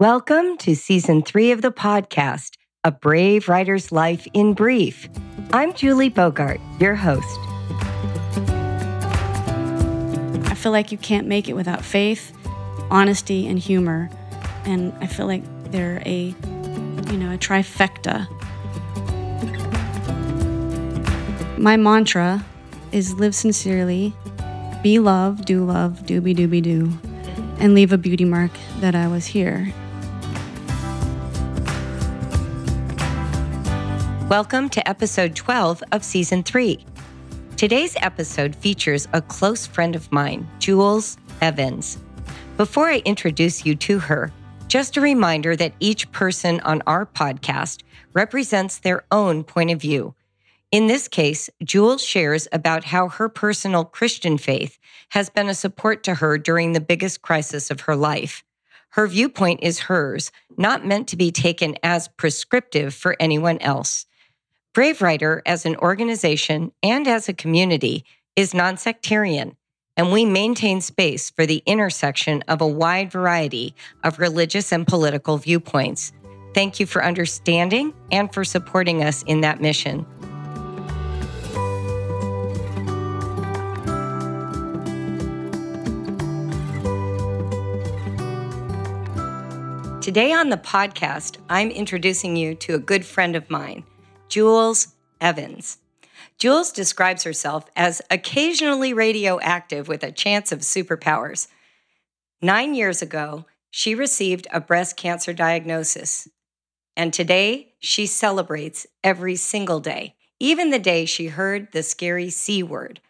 Welcome to season three of the podcast, A Brave Writer's Life in Brief. I'm Julie Bogart, your host. I feel like you can't make it without faith, honesty, and humor. And I feel like they're a, you know, a trifecta. My mantra is live sincerely, be love, do love, doobie doobie doo, and leave a beauty mark that I was here. Welcome to episode 12 of season three. Today's episode features a close friend of mine, Jules Evans. Before I introduce you to her, just a reminder that each person on our podcast represents their own point of view. In this case, Jules shares about how her personal Christian faith has been a support to her during the biggest crisis of her life. Her viewpoint is hers, not meant to be taken as prescriptive for anyone else. Brave Writer, as an organization and as a community, is nonsectarian, and we maintain space for the intersection of a wide variety of religious and political viewpoints. Thank you for understanding and for supporting us in that mission. Today on the podcast, I'm introducing you to a good friend of mine. Jules Evans. Jules describes herself as occasionally radioactive with a chance of superpowers. Nine years ago, she received a breast cancer diagnosis. And today, she celebrates every single day, even the day she heard the scary C word.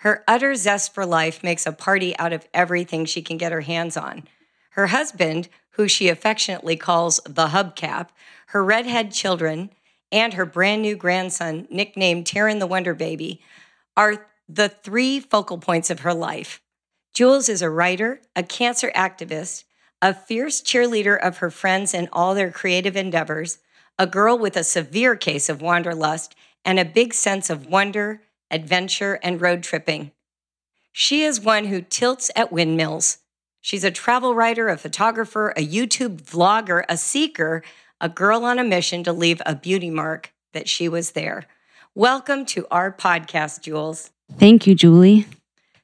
Her utter zest for life makes a party out of everything she can get her hands on. Her husband, who she affectionately calls the hubcap, her redhead children, and her brand new grandson, nicknamed Taryn the Wonder Baby, are the three focal points of her life. Jules is a writer, a cancer activist, a fierce cheerleader of her friends in all their creative endeavors, a girl with a severe case of wanderlust, and a big sense of wonder, adventure, and road tripping. She is one who tilts at windmills. She's a travel writer, a photographer, a YouTube vlogger, a seeker, a girl on a mission to leave a beauty mark that she was there. Welcome to our podcast, Jules. Thank you, Julie.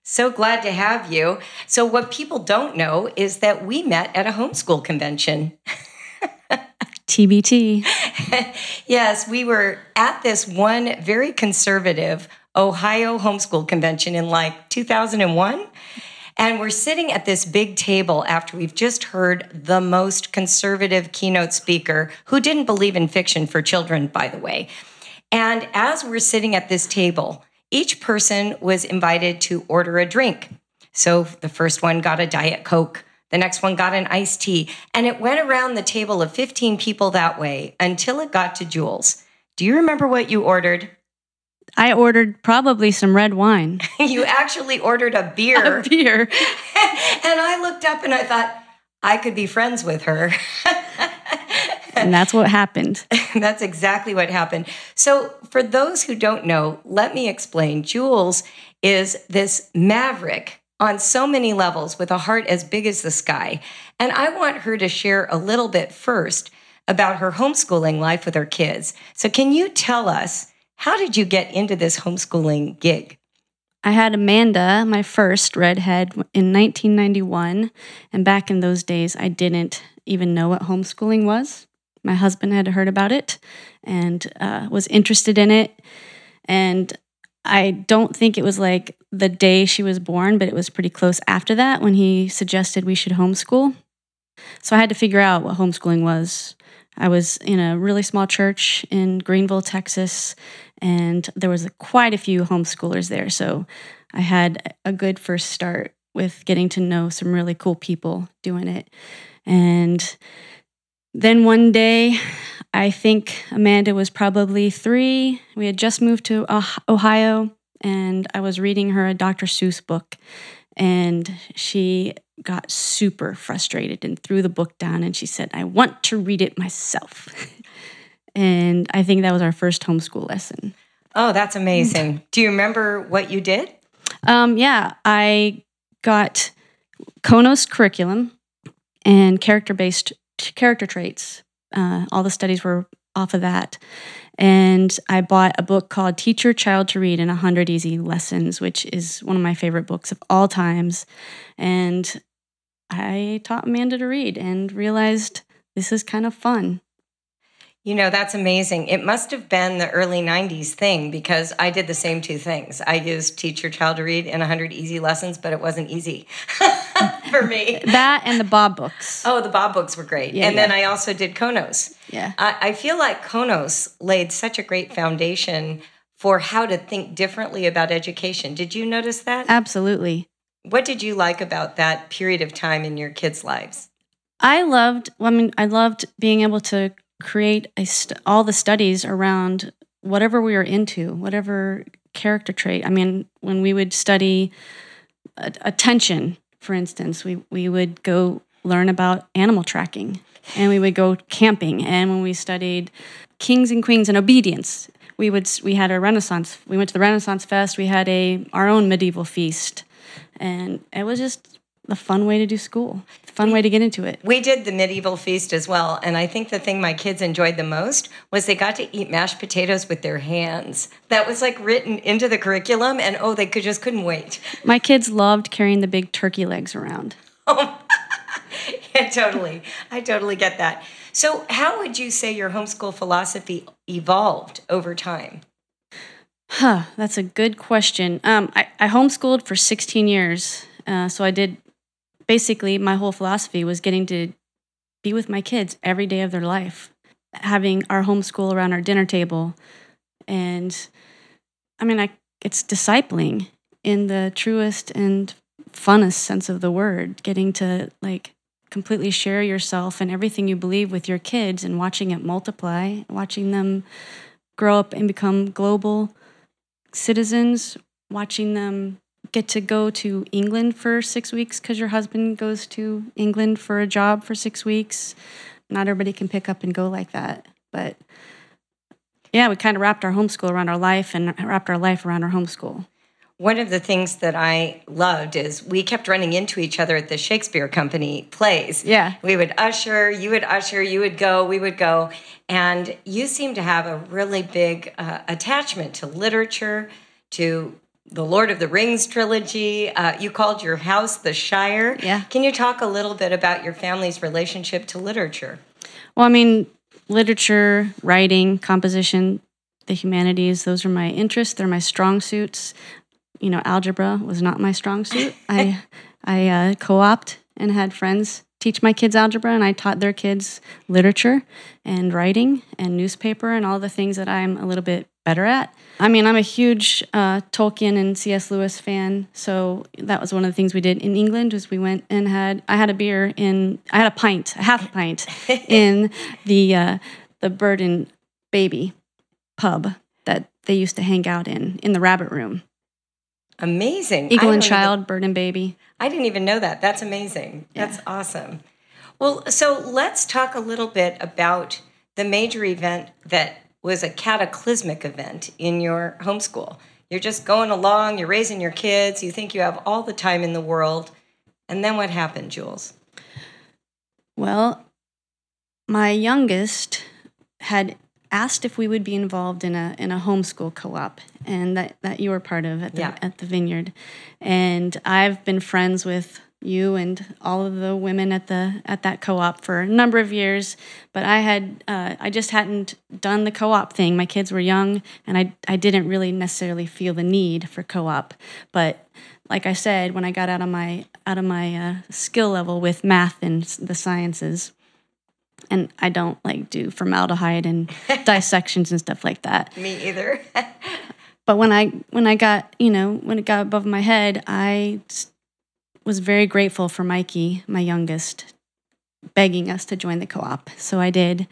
So glad to have you. So, what people don't know is that we met at a homeschool convention. TBT. yes, we were at this one very conservative Ohio homeschool convention in like 2001. And we're sitting at this big table after we've just heard the most conservative keynote speaker who didn't believe in fiction for children, by the way. And as we're sitting at this table, each person was invited to order a drink. So the first one got a Diet Coke. The next one got an iced tea. And it went around the table of 15 people that way until it got to Jules. Do you remember what you ordered? I ordered probably some red wine. you actually ordered a beer. A beer. and I looked up and I thought, I could be friends with her. and that's what happened. that's exactly what happened. So, for those who don't know, let me explain. Jules is this maverick on so many levels with a heart as big as the sky. And I want her to share a little bit first about her homeschooling life with her kids. So, can you tell us how did you get into this homeschooling gig? I had Amanda, my first redhead, in 1991. And back in those days, I didn't even know what homeschooling was. My husband had heard about it and uh, was interested in it. And I don't think it was like the day she was born, but it was pretty close after that when he suggested we should homeschool. So I had to figure out what homeschooling was. I was in a really small church in Greenville, Texas, and there was quite a few homeschoolers there. So I had a good first start with getting to know some really cool people doing it. And then one day, I think Amanda was probably three. We had just moved to Ohio, and I was reading her a Dr. Seuss book. And she got super frustrated and threw the book down and she said, I want to read it myself. and I think that was our first homeschool lesson. Oh, that's amazing. Do you remember what you did? Um, yeah, I got Konos curriculum and character based character traits. Uh, all the studies were off of that. And I bought a book called Teach Your Child to Read in 100 Easy Lessons, which is one of my favorite books of all times. And I taught Amanda to read and realized this is kind of fun. You know, that's amazing. It must have been the early 90s thing because I did the same two things. I used Teach Your Child to Read in 100 Easy Lessons, but it wasn't easy for me. That and the Bob books. Oh, the Bob books were great. Yeah, and yeah. then I also did Konos. Yeah. I, I feel like Konos laid such a great foundation for how to think differently about education. Did you notice that? Absolutely. What did you like about that period of time in your kids' lives? I loved, well, I mean, I loved being able to create st- all the studies around whatever we were into, whatever character trait. I mean, when we would study attention, for instance, we, we would go learn about animal tracking and we would go camping. And when we studied kings and queens and obedience, we would we had a Renaissance. We went to the Renaissance Fest. We had a our own medieval feast, and it was just a fun way to do school. Fun way to get into it. We did the medieval feast as well, and I think the thing my kids enjoyed the most was they got to eat mashed potatoes with their hands. That was like written into the curriculum, and oh, they could just couldn't wait. My kids loved carrying the big turkey legs around. Oh, yeah, totally. I totally get that. So, how would you say your homeschool philosophy evolved over time? Huh, that's a good question. Um, I, I homeschooled for 16 years. Uh, so I did basically my whole philosophy was getting to be with my kids every day of their life, having our homeschool around our dinner table. And I mean, I, it's discipling in the truest and funnest sense of the word, getting to like completely share yourself and everything you believe with your kids and watching it multiply, watching them grow up and become global citizens, watching them get to go to England for six weeks because your husband goes to England for a job for six weeks. Not everybody can pick up and go like that. But yeah, we kind of wrapped our homeschool around our life and wrapped our life around our homeschool. One of the things that I loved is we kept running into each other at the Shakespeare Company plays. Yeah. We would usher, you would usher, you would go, we would go. And you seem to have a really big uh, attachment to literature, to the Lord of the Rings trilogy. Uh, you called your house the Shire. Yeah. Can you talk a little bit about your family's relationship to literature? Well, I mean, literature, writing, composition, the humanities, those are my interests. They're my strong suits. You know, algebra was not my strong suit. I I uh, co-opt and had friends teach my kids algebra, and I taught their kids literature and writing and newspaper and all the things that I'm a little bit better at. I mean, I'm a huge uh, Tolkien and C.S. Lewis fan, so that was one of the things we did in England. Was we went and had I had a beer in I had a pint, a half a pint in the uh, the Bird and Baby pub that they used to hang out in in the Rabbit Room. Amazing. Eagle and even- Child, Bird and Baby. I didn't even know that. That's amazing. That's Yeah. awesome. Well, so let's talk a little bit about the major event that was a cataclysmic event in your homeschool. You're just going along, you're raising your kids, you think you have all the time in the world. And then what happened, Jules? Well, my youngest had asked if we would be involved in a in a homeschool co-op and that that you were part of at the Yeah. at the vineyard. And I've been friends with you and all of the women at the at that co-op for a number of years. But i had uh, i just hadn't done the co-op thing. My kids were young and i i didn't really necessarily feel the need for co-op. But like i said when i got out of my out of my uh, skill level with math and the sciences and i don't like do formaldehyde and dissections and stuff like that. Me either. but when I when I got you know when it got above my head, I s- was very grateful for Mikey, my youngest, begging us to join the co-op. So I did.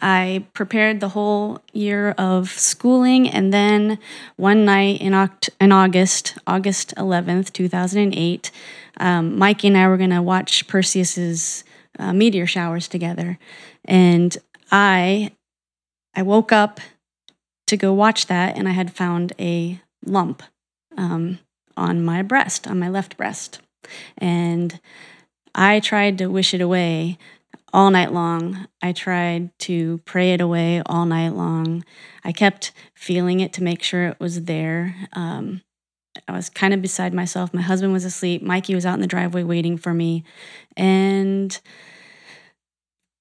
I prepared the whole year of schooling, and then one night in Oct- in August, August eleventh, two thousand and eight, um, Mikey and I were going to watch Perseids uh, meteor showers together, and I I woke up to go watch that, and I had found a lump um, on my breast, on my left breast. And I tried to wish it away all night long. I tried to pray it away all night long. I kept feeling it to make sure it was there. Um, I was kind of beside myself. My husband was asleep. Mikey was out in the driveway waiting for me. And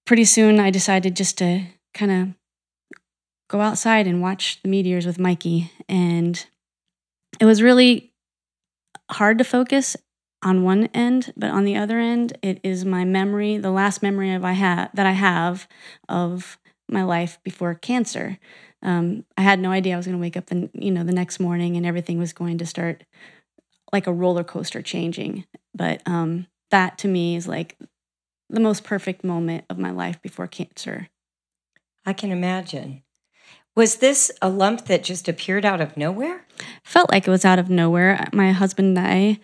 pretty soon I decided just to kind of go outside and watch the meteors with Mikey. And it was really hard to focus on one end, but on the other end, it is my memory, the last memory of I have that I have of my life before cancer. Um, I had no idea I was going to wake up the you know the next morning and everything was going to start like a roller coaster changing. But um, that to me is like the most perfect moment of my life before cancer. I can imagine. Was this a lump that just appeared out of nowhere? Felt like it was out of nowhere. My husband and I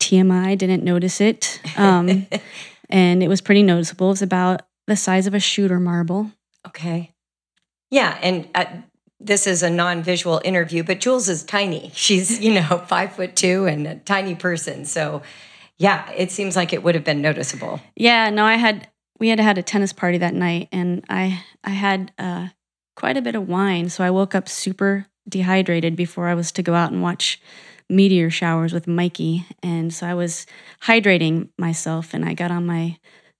TMI, didn't notice it. Um, and it was pretty noticeable. It was about the size of a shooter marble. Okay. Yeah. And uh, this is a non visual interview, but Jules is tiny. She's, you know, five foot two and a tiny person. So, yeah, it seems like it would have been noticeable. Yeah. No, I had, we had had a tennis party that night and I, I had uh, quite a bit of wine. So I woke up super dehydrated before I was to go out and watch meteor showers with Mikey, and so I was hydrating myself, and I got on my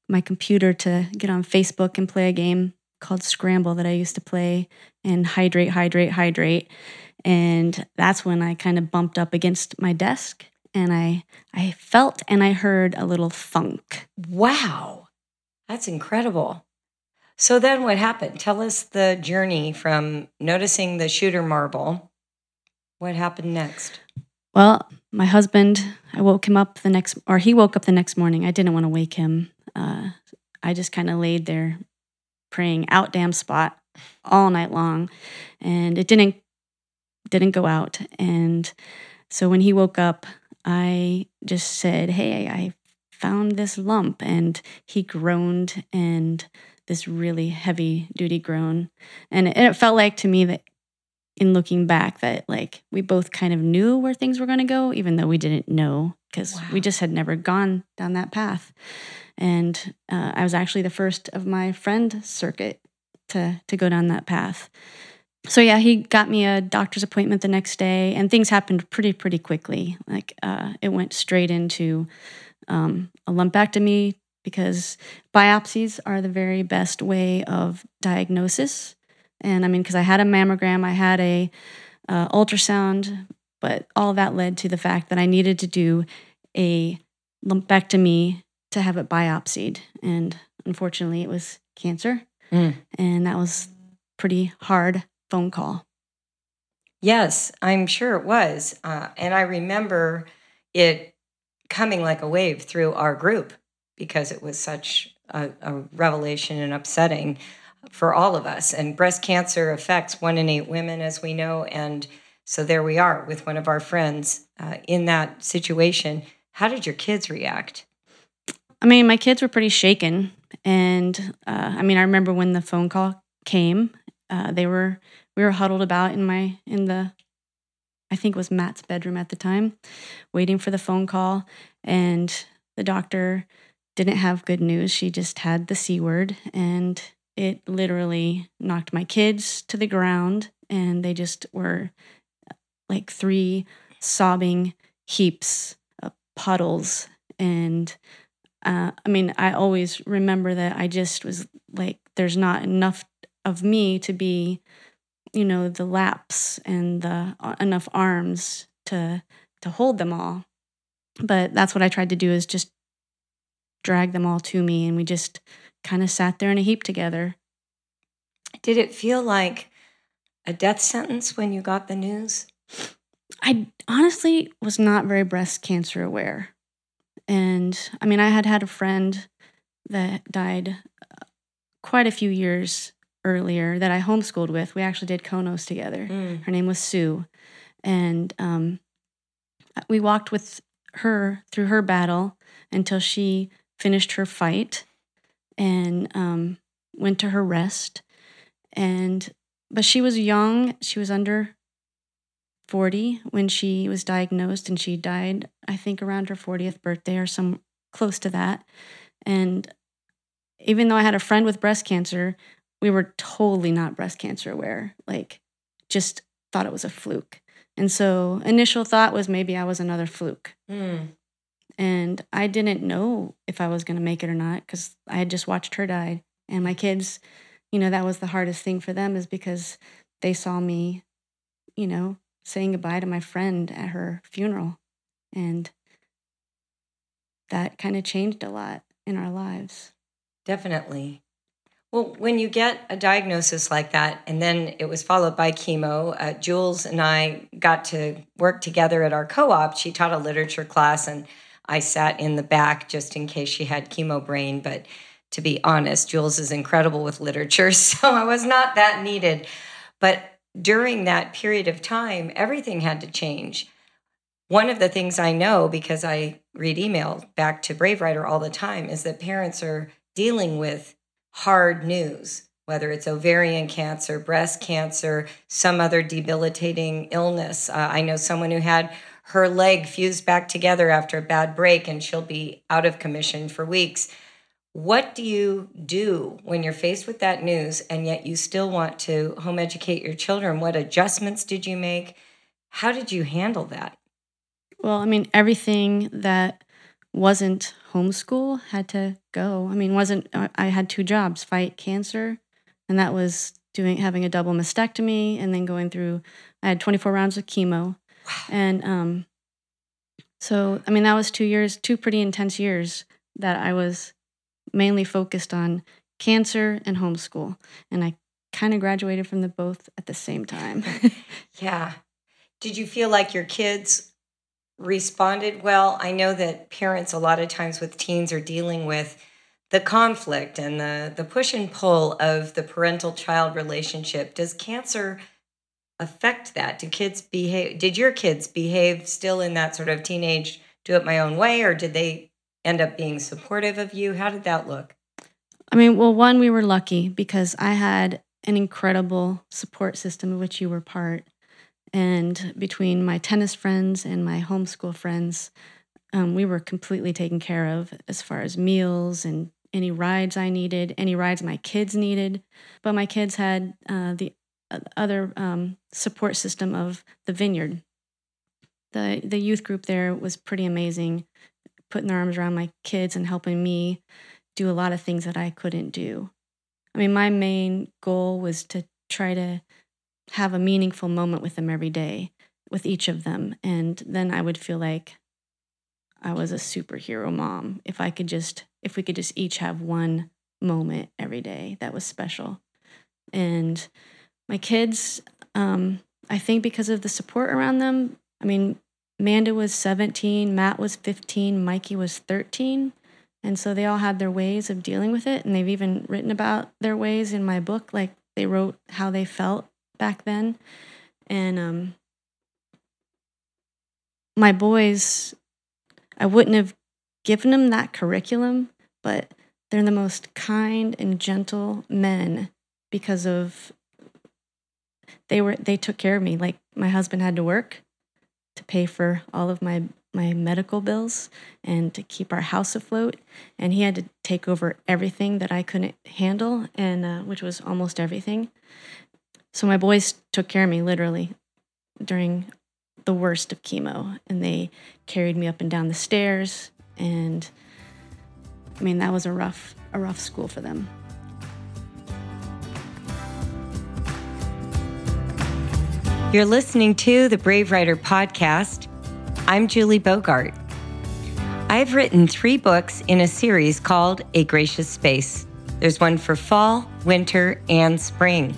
my computer to get on Facebook and play a game called Scramble that I used to play and hydrate, hydrate, hydrate. And that's when I kind of bumped up against my desk and I I felt and I heard a little thunk. Wow. That's incredible. So then what happened? Tell us the journey from noticing the shooter marble. What happened next? Well, my husband, I woke him up the next, or he woke up the next morning. I didn't want to wake him. Uh, I just kind of laid there praying out damn spot all night long, and it didn't didn't go out. And so when he woke up, I just said, "Hey, I found this lump," and he groaned and this really heavy duty groan, and it, it felt like to me that in looking back that like we both kind of knew where things were going to go even though we didn't know because wow. we just had never gone down that path. And uh, i was actually the first of my friend circuit to to go down that path. So yeah he got me a doctor's appointment the next day and things happened pretty pretty quickly. Like uh, it went straight into um, a lumpectomy because biopsies are the very best way of diagnosis and I mean, because I had a mammogram, I had a uh, ultrasound, but all that led to the fact that I needed to do a lumpectomy to have it biopsied. And unfortunately, it was cancer. Mm. And that was pretty hard phone call. Yes, I'm sure it was. Uh, and I remember it coming like a wave through our group because it was such a, a revelation and upsetting for all of us. And breast cancer affects one in eight women, as we know. And so there we are with one of our friends uh, in that situation. How did your kids react? I mean, my kids were pretty shaken. And uh, I mean, I remember when the phone call came, uh, they were, we were huddled about in my, in the, I think was Matt's bedroom at the time, waiting for the phone call. And the doctor didn't have good news. She just had the C word. And it literally knocked my kids to the ground and they just were like three sobbing heaps of puddles. And uh, i mean i always remember that i just was like there's not enough of me to be you know the laps and the uh, enough arms to to hold them all. But that's what i tried to do is just drag them all to me and we just kind of sat there in a heap together. Did it feel like a death sentence when you got the news? I honestly was not very breast cancer aware. And I mean, I had had a friend that died uh, quite a few years earlier that I homeschooled with. We actually did Konos together. Mm. Her name was Sue. And um, we walked with her through her battle until she finished her fight and um, went to her rest. And but she was young; she was under forty when she was diagnosed, and she died, I think, around her fortieth birthday or some close to that. And even though I had a friend with breast cancer, we were totally not breast cancer aware. Like, just thought it was a fluke. And so, initial thought was maybe I was another fluke. Mm. And I didn't know if I was going to make it or not because I had just watched her die. And my kids, you know, that was the hardest thing for them is because they saw me, you know, saying goodbye to my friend at her funeral. And that kind of changed a lot in our lives. Definitely. Well, when you get a diagnosis like that, and then it was followed by chemo, uh, Jules and I got to work together at our co op. She taught a literature class, and I sat in the back just in case she had chemo brain. But to be honest, Jules is incredible with literature, so I was not that needed. But during that period of time, everything had to change. One of the things I know because I read email back to Brave Writer all the time is that parents are dealing with hard news, whether it's ovarian cancer, breast cancer, some other debilitating illness. Uh, I know someone who had her leg fused back together after a bad break and she'll be out of commission for weeks. What do you do when you're faced with that news and yet you still want to home educate your children? What adjustments did you make? How did you handle that? Well, I mean, everything that wasn't homeschool had to go. I mean, wasn't uh, I had two jobs, fight cancer, and that was doing having a double mastectomy and then going through I had 24 rounds of chemo. And um so I mean that was 2 years, two pretty intense years that I was mainly focused on cancer and homeschool. And I kind of graduated from the both at the same time. yeah. Did you feel like your kids responded well? I know that parents a lot of times with teens are dealing with the conflict and the the push and pull of the parental child relationship. Does cancer affect that? Do kids behave did your kids behave still in that sort of teenage do it my own way or did they end up being supportive of you? How did that look? I mean, well, one, we were lucky because I had an incredible support system of which you were part. And between my tennis friends and my homeschool friends, um, we were completely taken care of as far as meals and any rides I needed, any rides my kids needed. But my kids had uh, the other um, support system of the vineyard. The, the youth group there was pretty amazing, putting their arms around my kids and helping me do a lot of things that I couldn't do. I mean, my main goal was to try to have a meaningful moment with them every day, with each of them. And then I would feel like I was a superhero mom if I could just, if we could just each have one moment every day that was special. And my kids, um, I think because of the support around them, I mean, Amanda was 17, Matt was 15, Mikey was 13. And so they all had their ways of dealing with it. And they've even written about their ways in my book. Like they wrote how they felt back then. And um, my boys, I wouldn't have given them that curriculum, but they're the most kind and gentle men because of they were they took care of me. Like my husband had to work to pay for all of my my medical bills and to keep our house afloat. And he had to take over everything that i couldn't handle and uh, which was almost everything. So my boys took care of me literally during the worst of chemo. And they carried me up and down the stairs. And I mean that was a rough a rough school for them. You're listening to the Brave Writer podcast. I'm Julie Bogart. I've written 3 books in a series called A Gracious Space. There's one for fall, winter, and spring.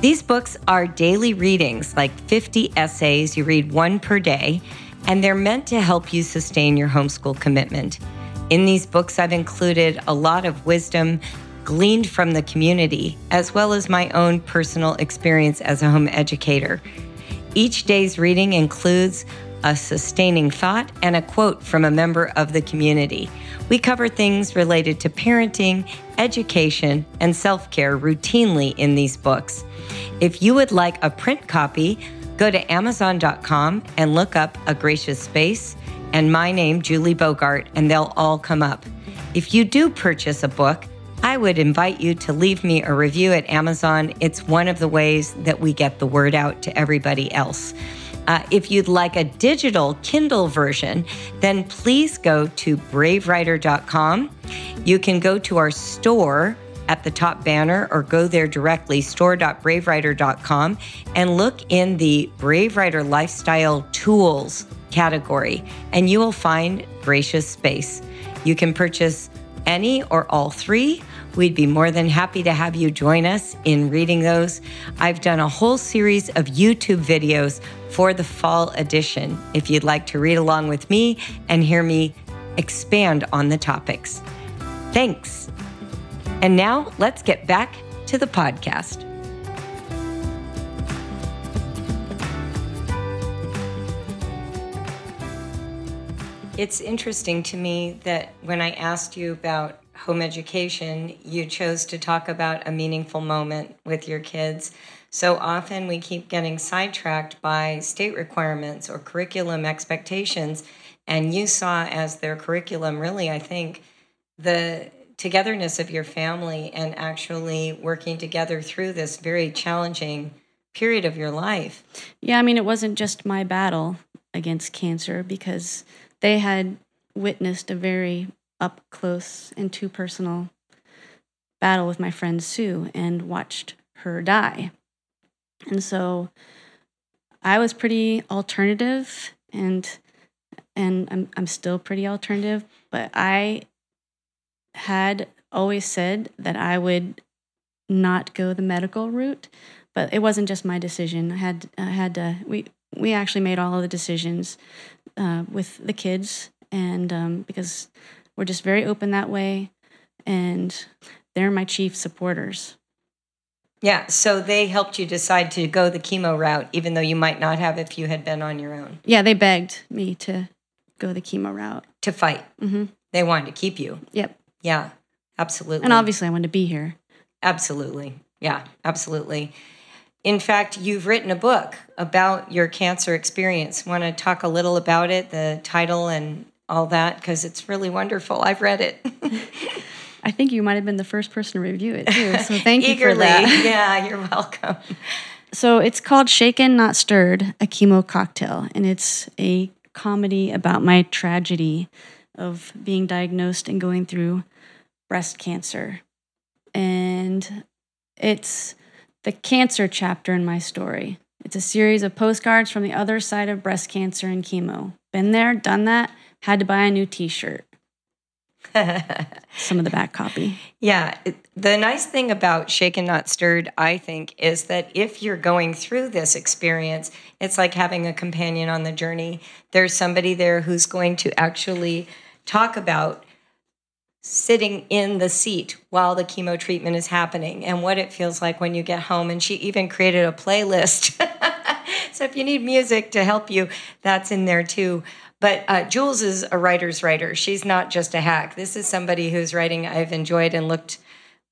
These books are daily readings, like 50 essays. You read one per day, and they're meant to help you sustain your homeschool commitment. In these books, I've included a lot of wisdom gleaned from the community, as well as my own personal experience as a home educator. Each day's reading includes a sustaining thought and a quote from a member of the community. We cover things related to parenting, education, and self care routinely in these books. If you would like a print copy, go to Amazon.com and look up A Gracious Space and my name, Julie Bogart, and they'll all come up. If you do purchase a book, I would invite you to leave me a review at Amazon. It's one of the ways that we get the word out to everybody else. Uh, if you'd like a digital Kindle version, then please go to bravewriter.com. You can go to our store at the top banner or go there directly, store.bravewriter.com, and look in the Brave Writer Lifestyle Tools category, and you will find Gracious Space. You can purchase any or all three. We'd be more than happy to have you join us in reading those. I've done a whole series of YouTube videos for the fall edition if you'd like to read along with me and hear me expand on the topics. Thanks. And now let's get back to the podcast. It's interesting to me that when I asked you about home education, you chose to talk about a meaningful moment with your kids. So often we keep getting sidetracked by state requirements or curriculum expectations. And you saw as their curriculum, really, I think, the togetherness of your family and actually working together through this very challenging period of your life. Yeah, I mean, it wasn't just my battle against cancer because they had witnessed a very up close and too personal battle with my friend Sue and watched her die. And so I was pretty alternative and and I'm I'm still pretty alternative, but I had always said that I would not go the medical route, but it wasn't just my decision. I had I had to we we actually made all of the decisions uh, with the kids, and um, because we're just very open that way, and they're my chief supporters. Yeah, so they helped you decide to go the chemo route, even though you might not have if you had been on your own. Yeah, they begged me to go the chemo route to fight. Mm-hmm. They wanted to keep you. Yep. Yeah, absolutely. And obviously, I wanted to be here. Absolutely. Yeah, absolutely. In fact, you've written a book about your cancer experience. Want to talk a little about it, the title and all that, because it's really wonderful. I've read it. I think you might have been the first person to review it too. So thank you for that. Yeah, you're welcome. So it's called Shaken Not Stirred, a chemo cocktail, and it's a comedy about my tragedy of being diagnosed and going through breast cancer. And it's the cancer chapter in my story. It's a series of postcards from the other side of breast cancer and chemo. Been there, done that, had to buy a new t shirt. Some of the back copy. Yeah. The nice thing about Shaken Not Stirred, I think, is that if you're going through this experience, it's like having a companion on the journey. There's somebody there who's going to actually talk about sitting in the seat while the chemo treatment is happening and what it feels like when you get home. And she even created a playlist. so if you need music to help you, that's in there too. But uh, Jules is a writer's writer. She's not just a hack. This is somebody whose writing I've enjoyed and looked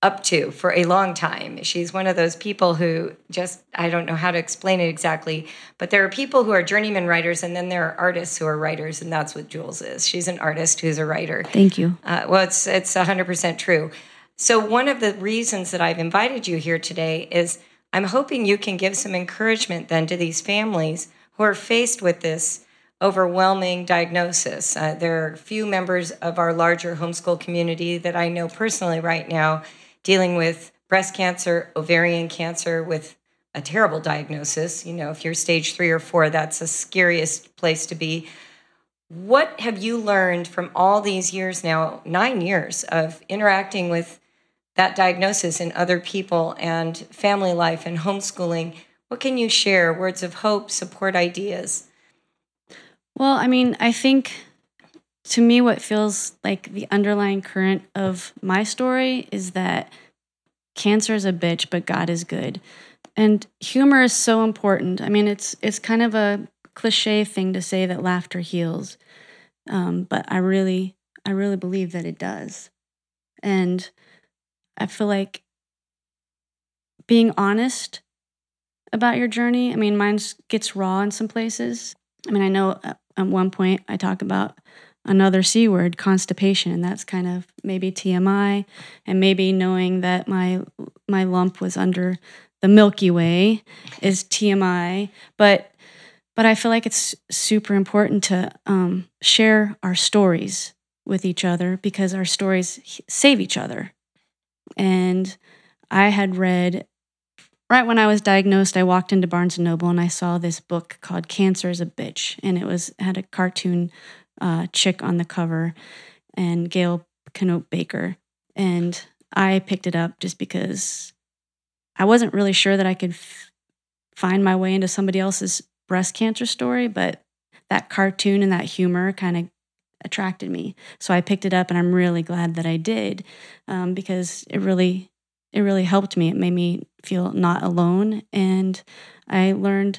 up to for a long time. She's one of those people who just, I don't know how to explain it exactly, but there are people who are journeyman writers and then there are artists who are writers, and that's what Jules is. She's an artist who's a writer. Thank you. Uh, well, it's it's hundred percent true. So one of the reasons that I've invited you here today is I'm hoping you can give some encouragement then to these families who are faced with this overwhelming diagnosis. Uh, there are few members of our larger homeschool community that I know personally right now dealing with breast cancer, ovarian cancer, with a terrible diagnosis. You know, if you're stage three or four, that's the scariest place to be. What have you learned from all these years now, nine years of interacting with that diagnosis and other people and family life and homeschooling? What can you share? Words of hope, support ideas? Well, I mean, I think to me, what feels like the underlying current of my story is that cancer is a bitch, but God is good. And humor is so important. I mean, it's it's kind of a cliche thing to say that laughter heals, um, but I really, I really believe that it does. And I feel like being honest about your journey. I mean, mine gets raw in some places. I mean, I know uh, at one point I talk about another C word, constipation. And that's kind of maybe TMI and maybe knowing that my my lump was under the Milky Way is TMI. But but I feel like it's super important to um, share our stories with each other because our stories save each other. And I had read right when I was diagnosed, I walked into Barnes and Noble and I saw this book called Cancer is a Bitch, and it was had a cartoon uh, chick on the cover, and Gail Konop Baker, and I picked it up just because I wasn't really sure that I could f- find my way into somebody else's breast cancer story, but that cartoon and that humor kind of attracted me. So I picked it up, and I'm really glad that I did um, because it really it really helped me. It made me feel not alone. And I learned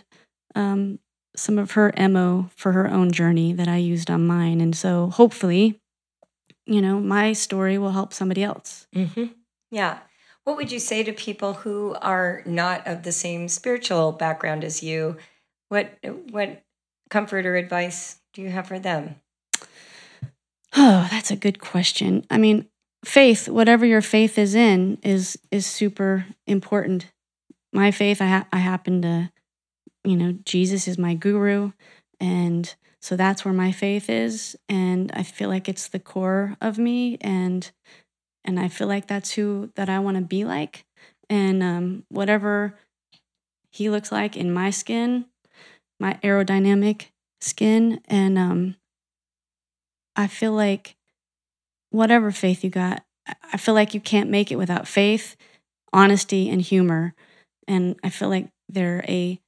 um, some of her MO for her own journey that I used on mine. And so hopefully, you know, my story will help somebody else. Mm-hmm. Yeah. What would you say to people who are not of the same spiritual background as you? What what comfort or advice do you have for them? Oh, that's a good question. I mean, faith, whatever your faith is in, is is super important. My faith, I ha- I happen to, you know, Jesus is my guru, and so that's where my faith is, and I feel like it's the core of me, and and I feel like that's who that I want to be like, and um, whatever he looks like in my skin, my aerodynamic skin, and um, I feel like whatever faith you got, I feel like you can't make it without faith, honesty, and humor. And I feel like they're a,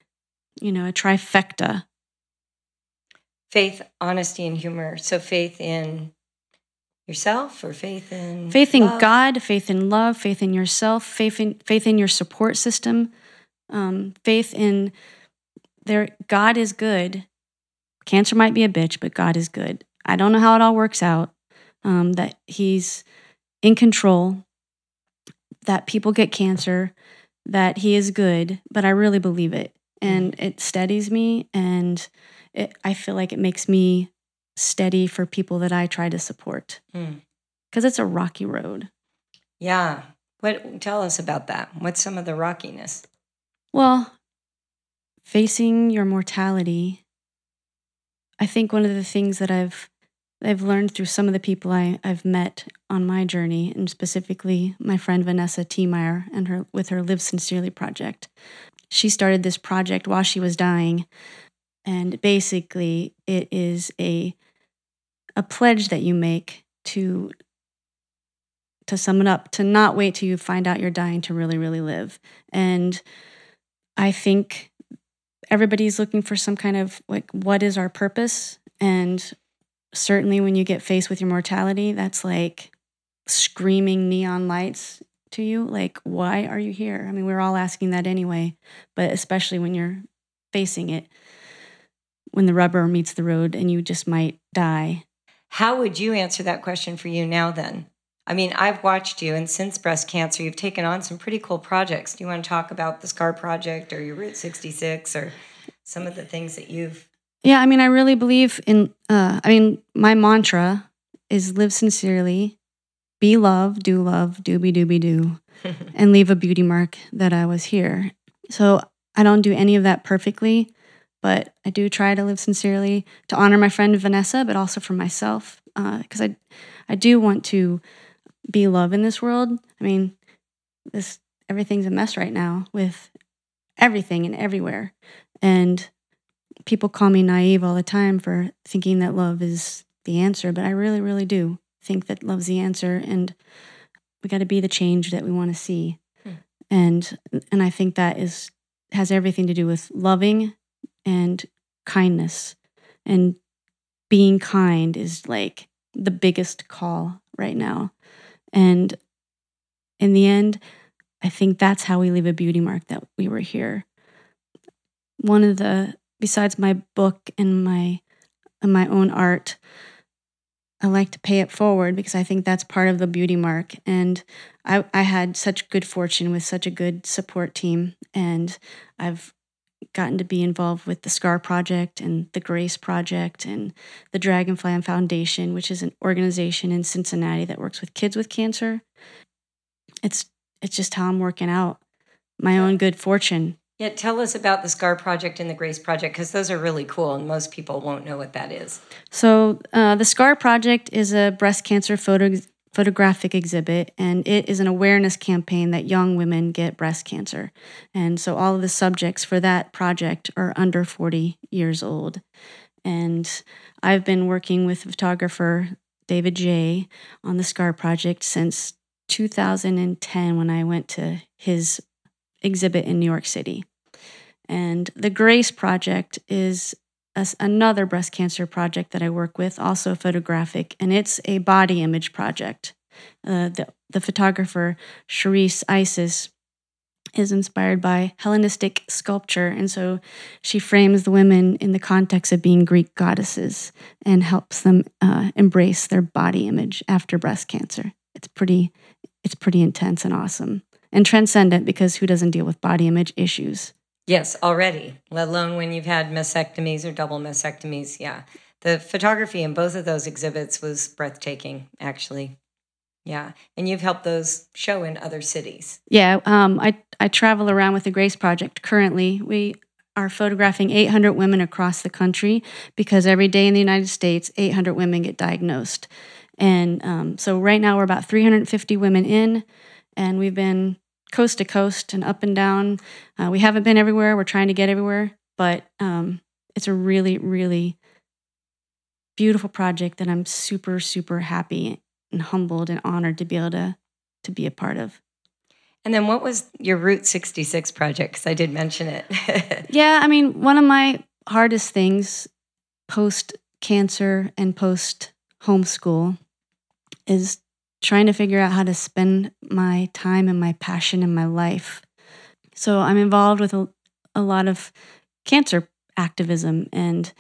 you know, a trifecta. Faith, honesty, and humor. So faith in yourself or faith in faith in love? God, faith in love, faith in yourself, faith in faith in your support system, um, faith in there. God is good. Cancer might be a bitch, but God is good. I don't know how it all works out um, that he's in control, that people get cancer, that he is good, but I really believe it. And mm. it steadies me, and it, I feel like it makes me steady for people that I try to support because mm. it's a rocky road. Yeah. What tell us about that? What's some of the rockiness? Well, facing your mortality, I think one of the things that I've I've learned through some of the people I, I've met on my journey, and specifically my friend Vanessa T. and her with her Live Sincerely project. She started this project while she was dying, and basically it is a a pledge that you make to to sum it up, to not wait till you find out you're dying to really, really live. And I think everybody's looking for some kind of like what is our purpose and certainly when you get faced with your mortality, that's like screaming neon lights to you. Like, why are you here? I mean, we're all asking that anyway, but especially when you're facing it, when the rubber meets the road and you just might die. How would you answer that question for you now then? I mean, I've watched you, and since breast cancer, you've taken on some pretty cool projects. Do you want to talk about the SCAR project or your Route 66 or some of the things that you've yeah, I mean, I really believe in, uh, I mean, my mantra is live sincerely, be love, do love, doobie doobie do, and leave a beauty mark that I was here. So I don't do any of that perfectly, but I do try to live sincerely to honor my friend Vanessa, but also for myself, because uh, I, I do want to be love in this world. I mean, this everything's a mess right now with everything and everywhere, and people call me naive all the time for thinking that love is the answer, but I really, really do think that love's the answer, and we got to be the change that we want to see. Hmm. And and I think that is has everything to do with loving and kindness, and being kind is like the biggest call right now. And in the end, I think that's how we leave a beauty mark that we were here. One of the besides my book and my and my own art, I like to pay it forward because I think that's part of the beauty mark. And I, I had such good fortune with such a good support team, and I've gotten to be involved with the SCAR Project and the Grace Project and the Dragonfly Foundation, which is an organization in Cincinnati that works with kids with cancer. It's it's just how I'm working out my own good fortune. Yeah, tell us about the SCAR Project and the Grace Project because those are really cool and most people won't know what that is. So, uh, the SCAR Project is a breast cancer photo photographic exhibit, and it is an awareness campaign that young women get breast cancer. And so all of the subjects for that project are under 40 years old. And I've been working with photographer David Jay on the SCAR project since 2010 when I went to his exhibit in New York City. And the Grace Project is another breast cancer project that I work with, also photographic, and it's a body image project. Uh, the, the photographer, Charise Isis, is inspired by Hellenistic sculpture, and so she frames the women in the context of being Greek goddesses and helps them uh, embrace their body image after breast cancer. It's pretty, it's pretty intense and awesome and transcendent because who doesn't deal with body image issues? Yes, already, let alone when you've had mastectomies or double mastectomies. Yeah. The photography in both of those exhibits was breathtaking, actually. Yeah. And you've helped those show in other cities. Yeah. Um, I, I travel around with the Grace Project. Currently, we are photographing 800 women across the country because every day in the United States, 800 women get diagnosed. And um, so right now, we're about 350 women in, and we've been coast to coast and up and down. Uh, we haven't been everywhere. We're trying to get everywhere, but um, it's a really, really beautiful project that I'm super, super happy and humbled and honored to be able to to be a part of. And then, what was your Route 66 project? Because I did mention it. yeah, I mean, one of my hardest things post cancer and post homeschool is trying to figure out how to spend my time and my passion in my life. So I'm involved with a, a lot of cancer activism and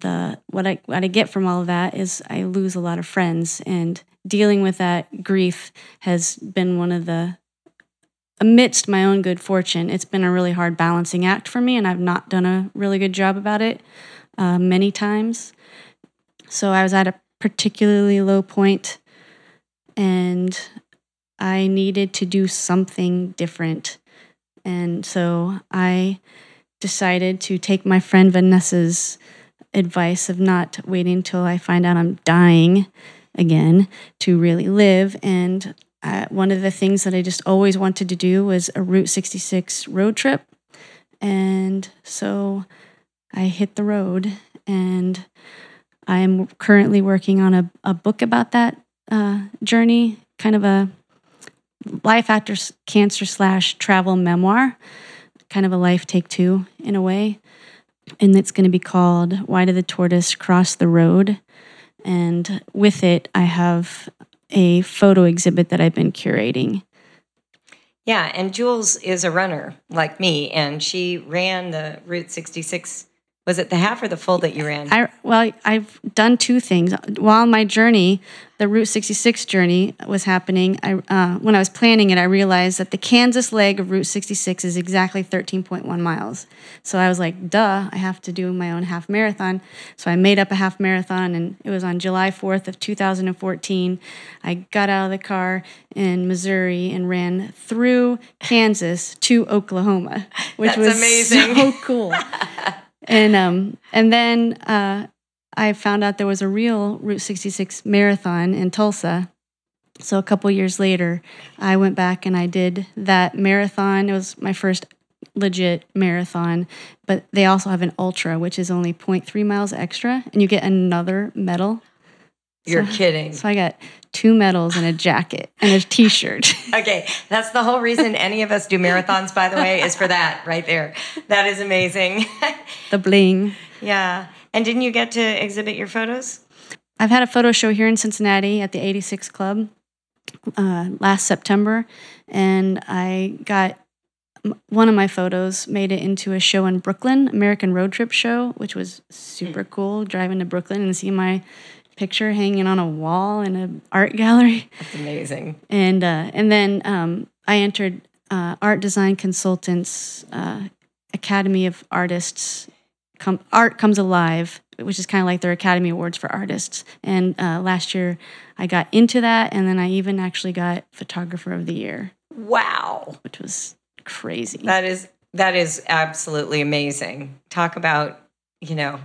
the what I what I get from all of that is I lose a lot of friends and dealing with that grief has been one of the amidst my own good fortune it's been a really hard balancing act for me and I've not done a really good job about it uh, many times so I was at a particularly low point and I needed to do something different. And so I decided to take my friend Vanessa's advice of not waiting till I find out I'm dying again to really live. And I, one of the things that I just always wanted to do was a Route 66 road trip. And so I hit the road and I'm currently working on a, a book about that uh, journey, kind of a life after cancer slash travel memoir, kind of a life take two in a way. And it's going to be called Why Did the Tortoise Cross the Road? And with it, I have a photo exhibit that I've been curating. Yeah, and Jules is a runner like me, and she ran the Route 66 was it the half or the full that you ran? I well, I've done two things. While my journey, the Route 66 journey was happening, I uh, when I was planning it, I realized that the Kansas leg of Route 66 is exactly 13.1 miles. So I was like, "Duh, I have to do my own half marathon." So I made up a half marathon, and it was on July 4th of 2014. I got out of the car in Missouri and ran through Kansas to Oklahoma, which That's was amazing. so cool. and um and then uh, I found out there was a real Route 66 marathon in Tulsa. So a couple years later, I went back and I did that marathon. It was my first legit marathon, but they also have an ultra, which is only 0.3 miles extra, and you get another medal. You're so, kidding. So I got two medals and a jacket and a t-shirt. okay, that's the whole reason any of us do marathons by the way is for that right there. That is amazing. the bling. Yeah. And didn't you get to exhibit your photos? I've had a photo show here in Cincinnati at the 86 Club uh, last September, and I got one of my photos made it into a show in Brooklyn, American Road Trip Show, which was super cool. Driving to Brooklyn and see my picture hanging on a wall in an art gallery. That's amazing. And uh, and then um, I entered uh, Art Design Consultants uh, Academy of Artists come, Art Comes Alive, which is kind of like their Academy Awards for artists. And uh, last year I got into that, and then I even actually got Photographer of the Year, Wow. which was crazy. That is that is absolutely amazing. Talk about, you know,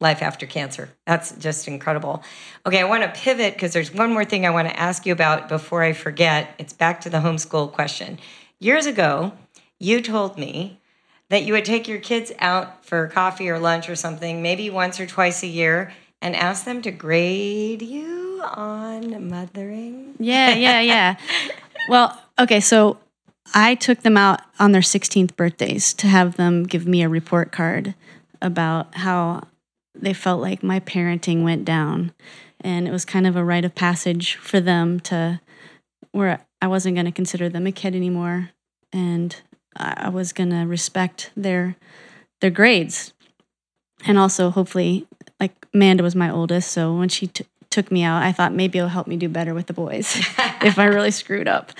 life after cancer. That's just incredible. Okay, I want to pivot because there's one more thing I want to ask you about before I forget. It's back to the homeschool question. Years ago, you told me that you would take your kids out for coffee or lunch or something, maybe once or twice a year, and ask them to grade you on mothering. Yeah, yeah, yeah. well, okay, so I took them out on their 16th birthdays to have them give me a report card about how they felt like my parenting went down. And it was kind of a rite of passage for them to where I wasn't going to consider them a kid anymore and I was going to respect their their grades. And also hopefully like Amanda was my oldest, so when she t- took me out, I thought maybe it'll help me do better with the boys if I really screwed up.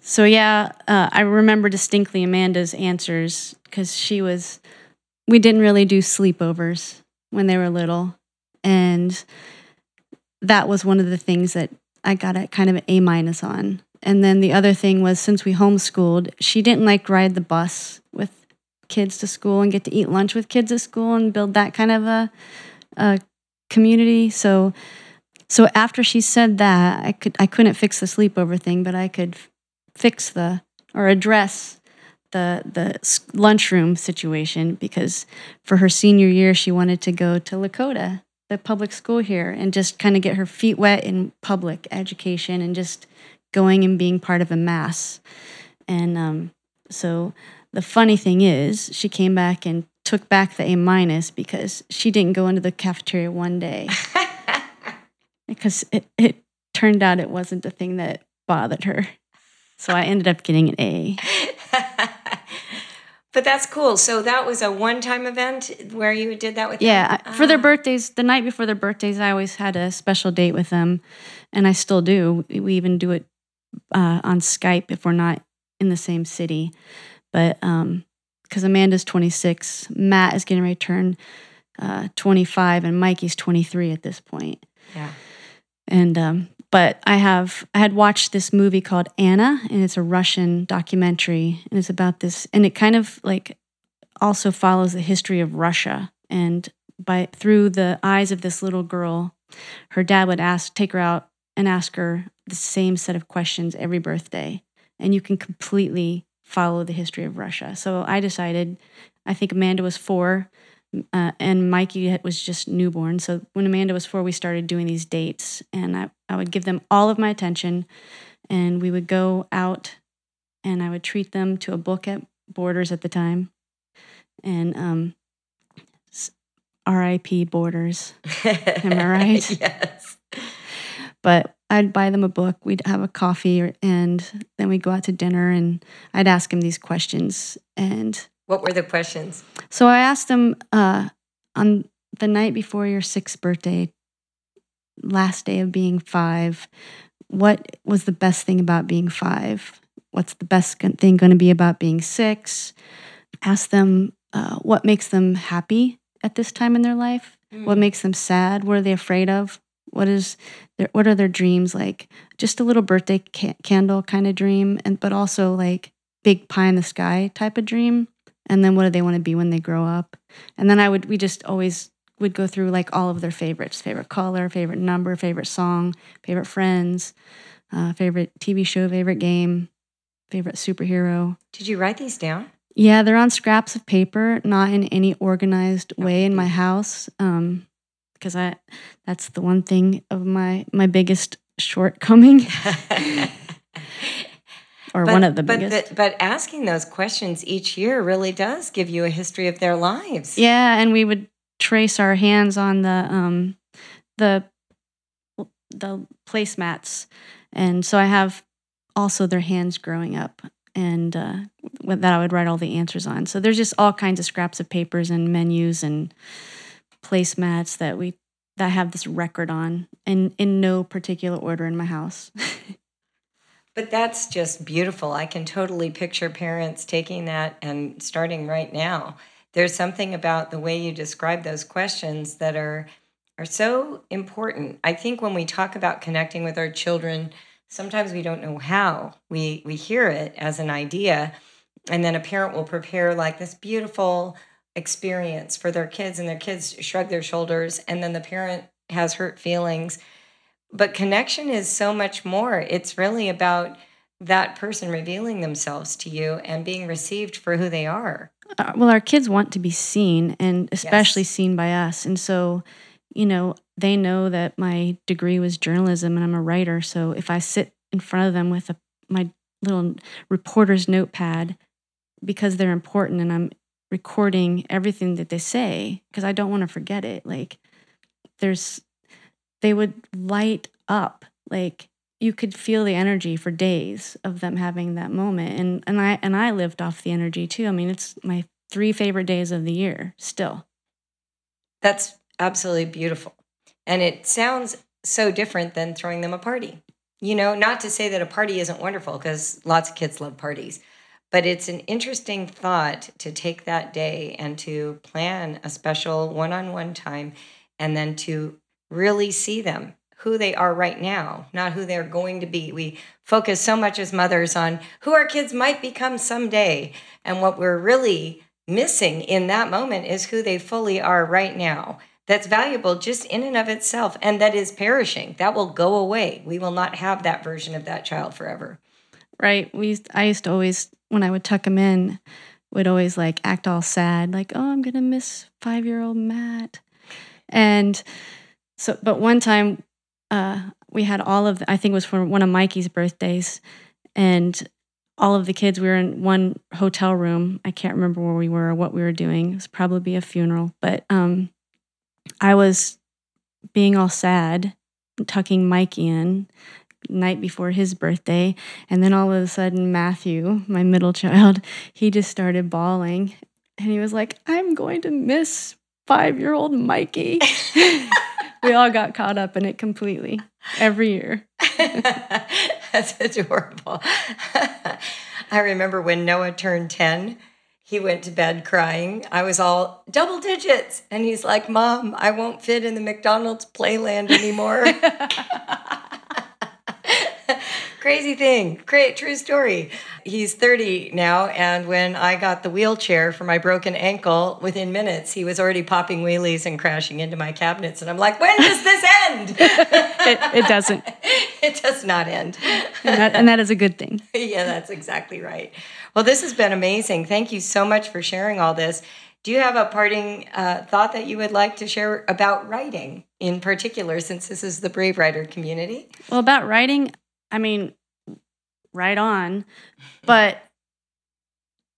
So yeah, uh, I remember distinctly Amanda's answers because she was. We didn't really do sleepovers when they were little, and that was one of the things that I got a kind of an A minus on. And then the other thing was since we homeschooled, she didn't like ride the bus with kids to school and get to eat lunch with kids at school and build that kind of a, a community. So so after she said that, I could I couldn't fix the sleepover thing, but I could fix the or address the the lunchroom situation because for her senior year she wanted to go to Lakota, the public school here, and just kind of get her feet wet in public education and just going and being part of a mass. And um, so the funny thing is, she came back and took back the A minus because she didn't go into the cafeteria one day because it, it turned out it wasn't the thing that bothered her. So I ended up getting an A. but that's cool. So that was a one-time event where you did that with Yeah, them? For their Ah. birthdays, the night before their birthdays, I always had a special date with them, and I still do. We even do it uh, on Skype if we're not in the same city. But because Amanda's 26, Matt is getting ready to turn uh, 25, and Mikey's 23 at this point. Yeah. And um, but I have I had watched this movie called Anna, and it's a Russian documentary, and it's about this, and it kind of like also follows the history of Russia, and by through the eyes of this little girl, her dad would ask take her out and ask her the same set of questions every birthday, and you can completely follow the history of Russia. So I decided, I think Amanda was four. Uh, and Mikey was just newborn. So when Amanda was four, we started doing these dates, and I, I would give them all of my attention, and we would go out, and I would treat them to a book at Borders at the time, and um, R.I.P. Borders. Am I right? yes. But I'd buy them a book, we'd have a coffee, or- and then we'd go out to dinner, and I'd ask them these questions, and What were the questions? So I asked him uh, on the night before your sixth birthday, last day of being five, what was the best thing about being five? What's the best thing going to be about being six? Ask them uh, what makes them happy at this time in their life. What makes them sad? What are they afraid of? What is their, what are their dreams like? Just a little birthday ca- candle kind of dream, and but also like big pie in the sky type of dream and then what do they want to be when they grow up? And then i would we just always would go through like all of their favorites favorite color favorite number favorite song favorite friends uh, favorite tv show favorite game favorite superhero. Did you write these down? yeah they're on scraps of paper not in any organized way in my house um because i that's the one thing of my my biggest shortcoming or one of the but biggest The, but asking those questions each year really does give you a history of their lives. Yeah, and we would trace our hands on the um the the placemats, and so I have also their hands growing up, and uh, that I would write all the answers on. So there's just all kinds of scraps of papers and menus and placemats that we that have this record on, and in no particular order in my house. But that's just beautiful. I can totally picture parents taking that and starting right now. There's something about the way you describe those questions that are are so important. I think when we talk about connecting with our children, sometimes we don't know how. We we hear it as an idea and then a parent will prepare like this beautiful experience for their kids and their kids shrug their shoulders and then the parent has hurt feelings but connection is so much more it's really about that person revealing themselves to you and being received for who they are uh, well our kids want to be seen and especially yes. seen by us and so you know they know that my degree was journalism and i'm a writer so if i sit in front of them with a, my little reporter's notepad because they're important and I'm recording everything that they say because I don't want to forget it. Like there's they would light up like you could feel the energy for days of them having that moment and and I and I lived off the energy too. I mean, it's my three favorite days of the year still. That's absolutely beautiful. And it sounds so different than throwing them a party. You know, not to say that a party isn't wonderful because lots of kids love parties. But it's an interesting thought to take that day and to plan a special one on one time and then to really see them who they are right now, not who they're going to be. We focus so much as mothers on who our kids might become someday. And what we're really missing in that moment is who they fully are right now. That's valuable just in and of itself, and that is perishing. That will go away. We will not have that version of that child forever. Right. We used, I used to always when I would tuck him in, would always like act all sad, like, oh, I'm gonna miss five year old Matt. And so, but one time, uh, we had all of, the, I think it was for one of Mikey's birthdays, and all of the kids, we were in one hotel room. I can't remember where we were or what we were doing. It was probably a funeral, but um, I was being all sad, tucking Mikey in, night before his birthday. And then all of a sudden, Matthew, my middle child, he just started bawling. And he was like, I'm going to miss five year old Mikey. we all got caught up in it completely every year. That's adorable. I remember when Noah turned 10, he went to bed crying. I was all double digits. And he's like, Mom, I won't fit in the McDonald's playland anymore. Crazy thing. Great true story. He's 30 now, and when I got the wheelchair for my broken ankle, within minutes he was already popping wheelies and crashing into my cabinets. And I'm like, when does this end? it, it, doesn't. It does not end. And that, and that is a good thing. yeah, that's exactly right. Well, this has been amazing. Thank you so much for sharing all this. Do you have a parting uh, thought that you would like to share about writing in particular, since this is the Brave Writer community? Well, about writing, I mean, right on. But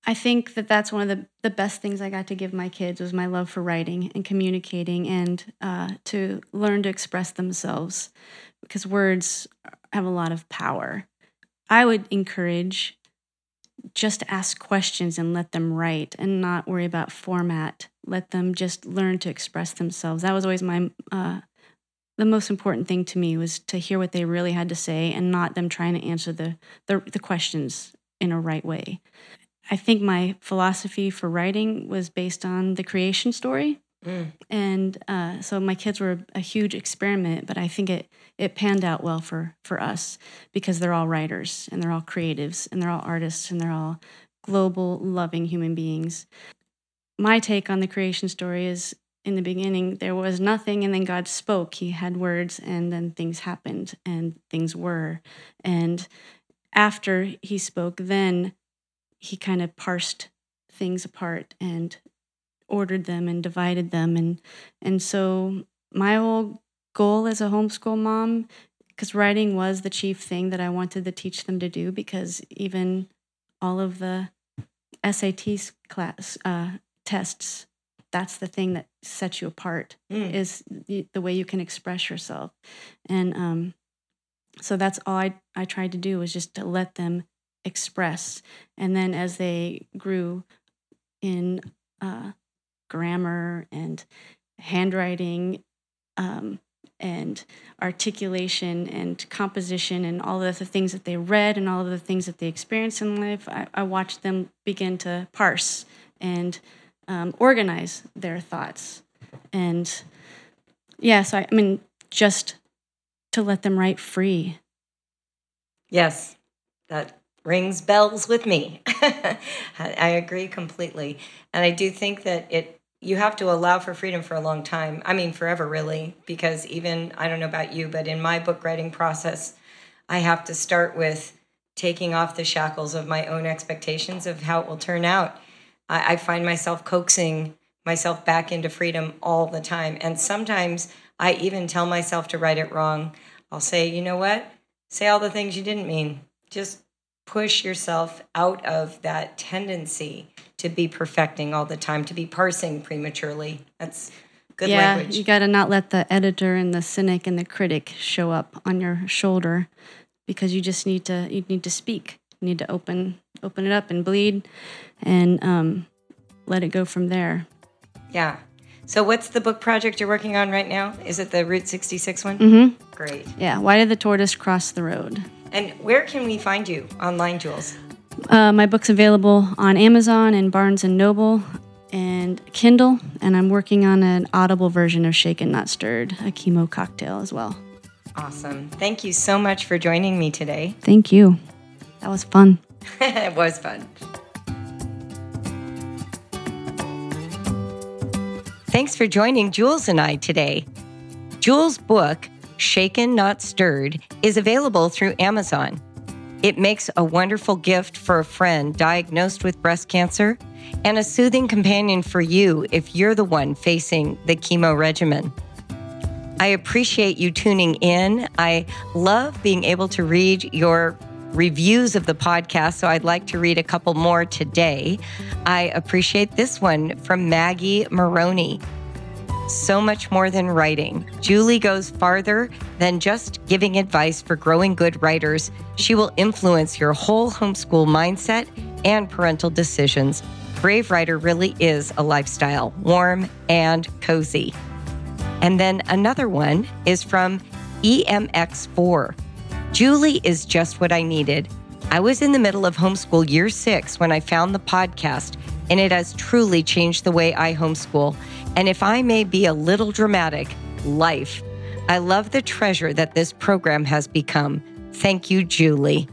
I think that that's one of the, the best things I got to give my kids was my love for writing and communicating and uh, to learn to express themselves because words have a lot of power. I would encourage just ask questions and let them write and not worry about format. Let them just learn to express themselves. That was always my uh, the most important thing to me was to hear what they really had to say and not them trying to answer the, the, the questions in a right way. I think my philosophy for writing was based on the creation story. Mm. And uh, so my kids were a huge experiment, but I think it it panned out well for for us because they're all writers and they're all creatives and they're all artists and they're all global loving human beings. My take on the creation story is in the beginning there was nothing and then God spoke. He had words and then things happened and things were. And after he spoke, then he kind of parsed things apart and ordered them and divided them and and so my whole goal as a homeschool mom because writing was the chief thing that I wanted to teach them to do because even all of the SAT class uh, tests that's the thing that sets you apart mm. is the, the, way you can express yourself and um, so that's all I, I tried to do was just to let them express and then as they grew in uh, grammar and handwriting um, and articulation and composition and all of the things that they read and all of the things that they experienced in life, I, I watched them begin to parse and um, organize their thoughts. And yeah, so I, I mean, just to let them write free. Yes, that rings bells with me. I agree completely. And I do think that it you have to allow for freedom for a long time. I mean, forever, really, because even, I don't know about you, but in my book writing process, I have to start with taking off the shackles of my own expectations of how it will turn out. I, I find myself coaxing myself back into freedom all the time. And sometimes I even tell myself to write it wrong. I'll say, you know what? Say all the things you didn't mean. Just push yourself out of that tendency to be perfecting all the time, to be parsing prematurely. That's good yeah, language. You got to not let the editor and the cynic and the critic show up on your shoulder because you just need to you need to speak. You need to open open it up and bleed and um, let it go from there. Yeah. So what's the book project you're working on right now? Is it the Route 66 one? Mm-hmm. Great. Yeah. Why did the tortoise cross the road? And where can we find you online, Jules? Uh, my book's available on Amazon and Barnes and Noble and Kindle, and I'm working on an audible version of Shaken Not Stirred, a chemo cocktail as well. Awesome. Thank you so much for joining me today. Thank you. That was fun. it was fun. Thanks for joining Jules and I today. Jules' book, Shaken Not Stirred, is available through Amazon. It makes a wonderful gift for a friend diagnosed with breast cancer and a soothing companion for you if you're the one facing the chemo regimen. I appreciate you tuning in. I love being able to read your reviews of the podcast, so I'd like to read a couple more today. I appreciate this one from Maggie Maroney so much more than writing. Julie goes farther than just giving advice for growing good writers. She will influence your whole homeschool mindset and parental decisions. Brave Writer really is a lifestyle, warm and cozy. And then another one is from EMX4. Julie is just what I needed. I was in the middle of homeschool year six when I found the podcast, and it has truly changed the way I homeschool. And if I may be a little dramatic, life. I love the treasure that this program has become. Thank you, Julie.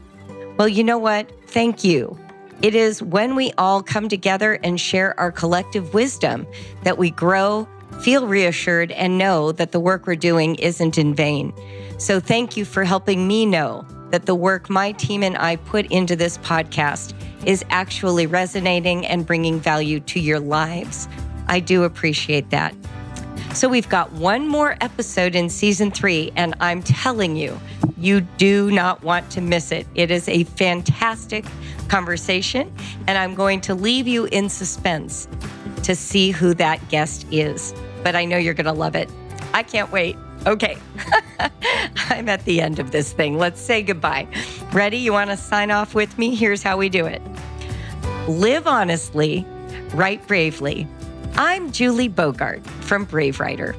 Well, you know what? Thank you. It is when we all come together and share our collective wisdom that we grow, feel reassured, and know that the work we're doing isn't in vain. So, thank you for helping me know that the work my team and I put into this podcast is actually resonating and bringing value to your lives. I do appreciate that. So we've got one more episode in season three, and I'm telling you, you do not want to miss it. It is a fantastic conversation, and I'm going to leave you in suspense to see who that guest is. But I know you're going to love it. I can't wait. Okay, I'm at the end of this thing. Let's say goodbye. Ready? You want to sign off with me? Here's how we do it live honestly, write bravely I'm Julie Bogart from Brave Writer.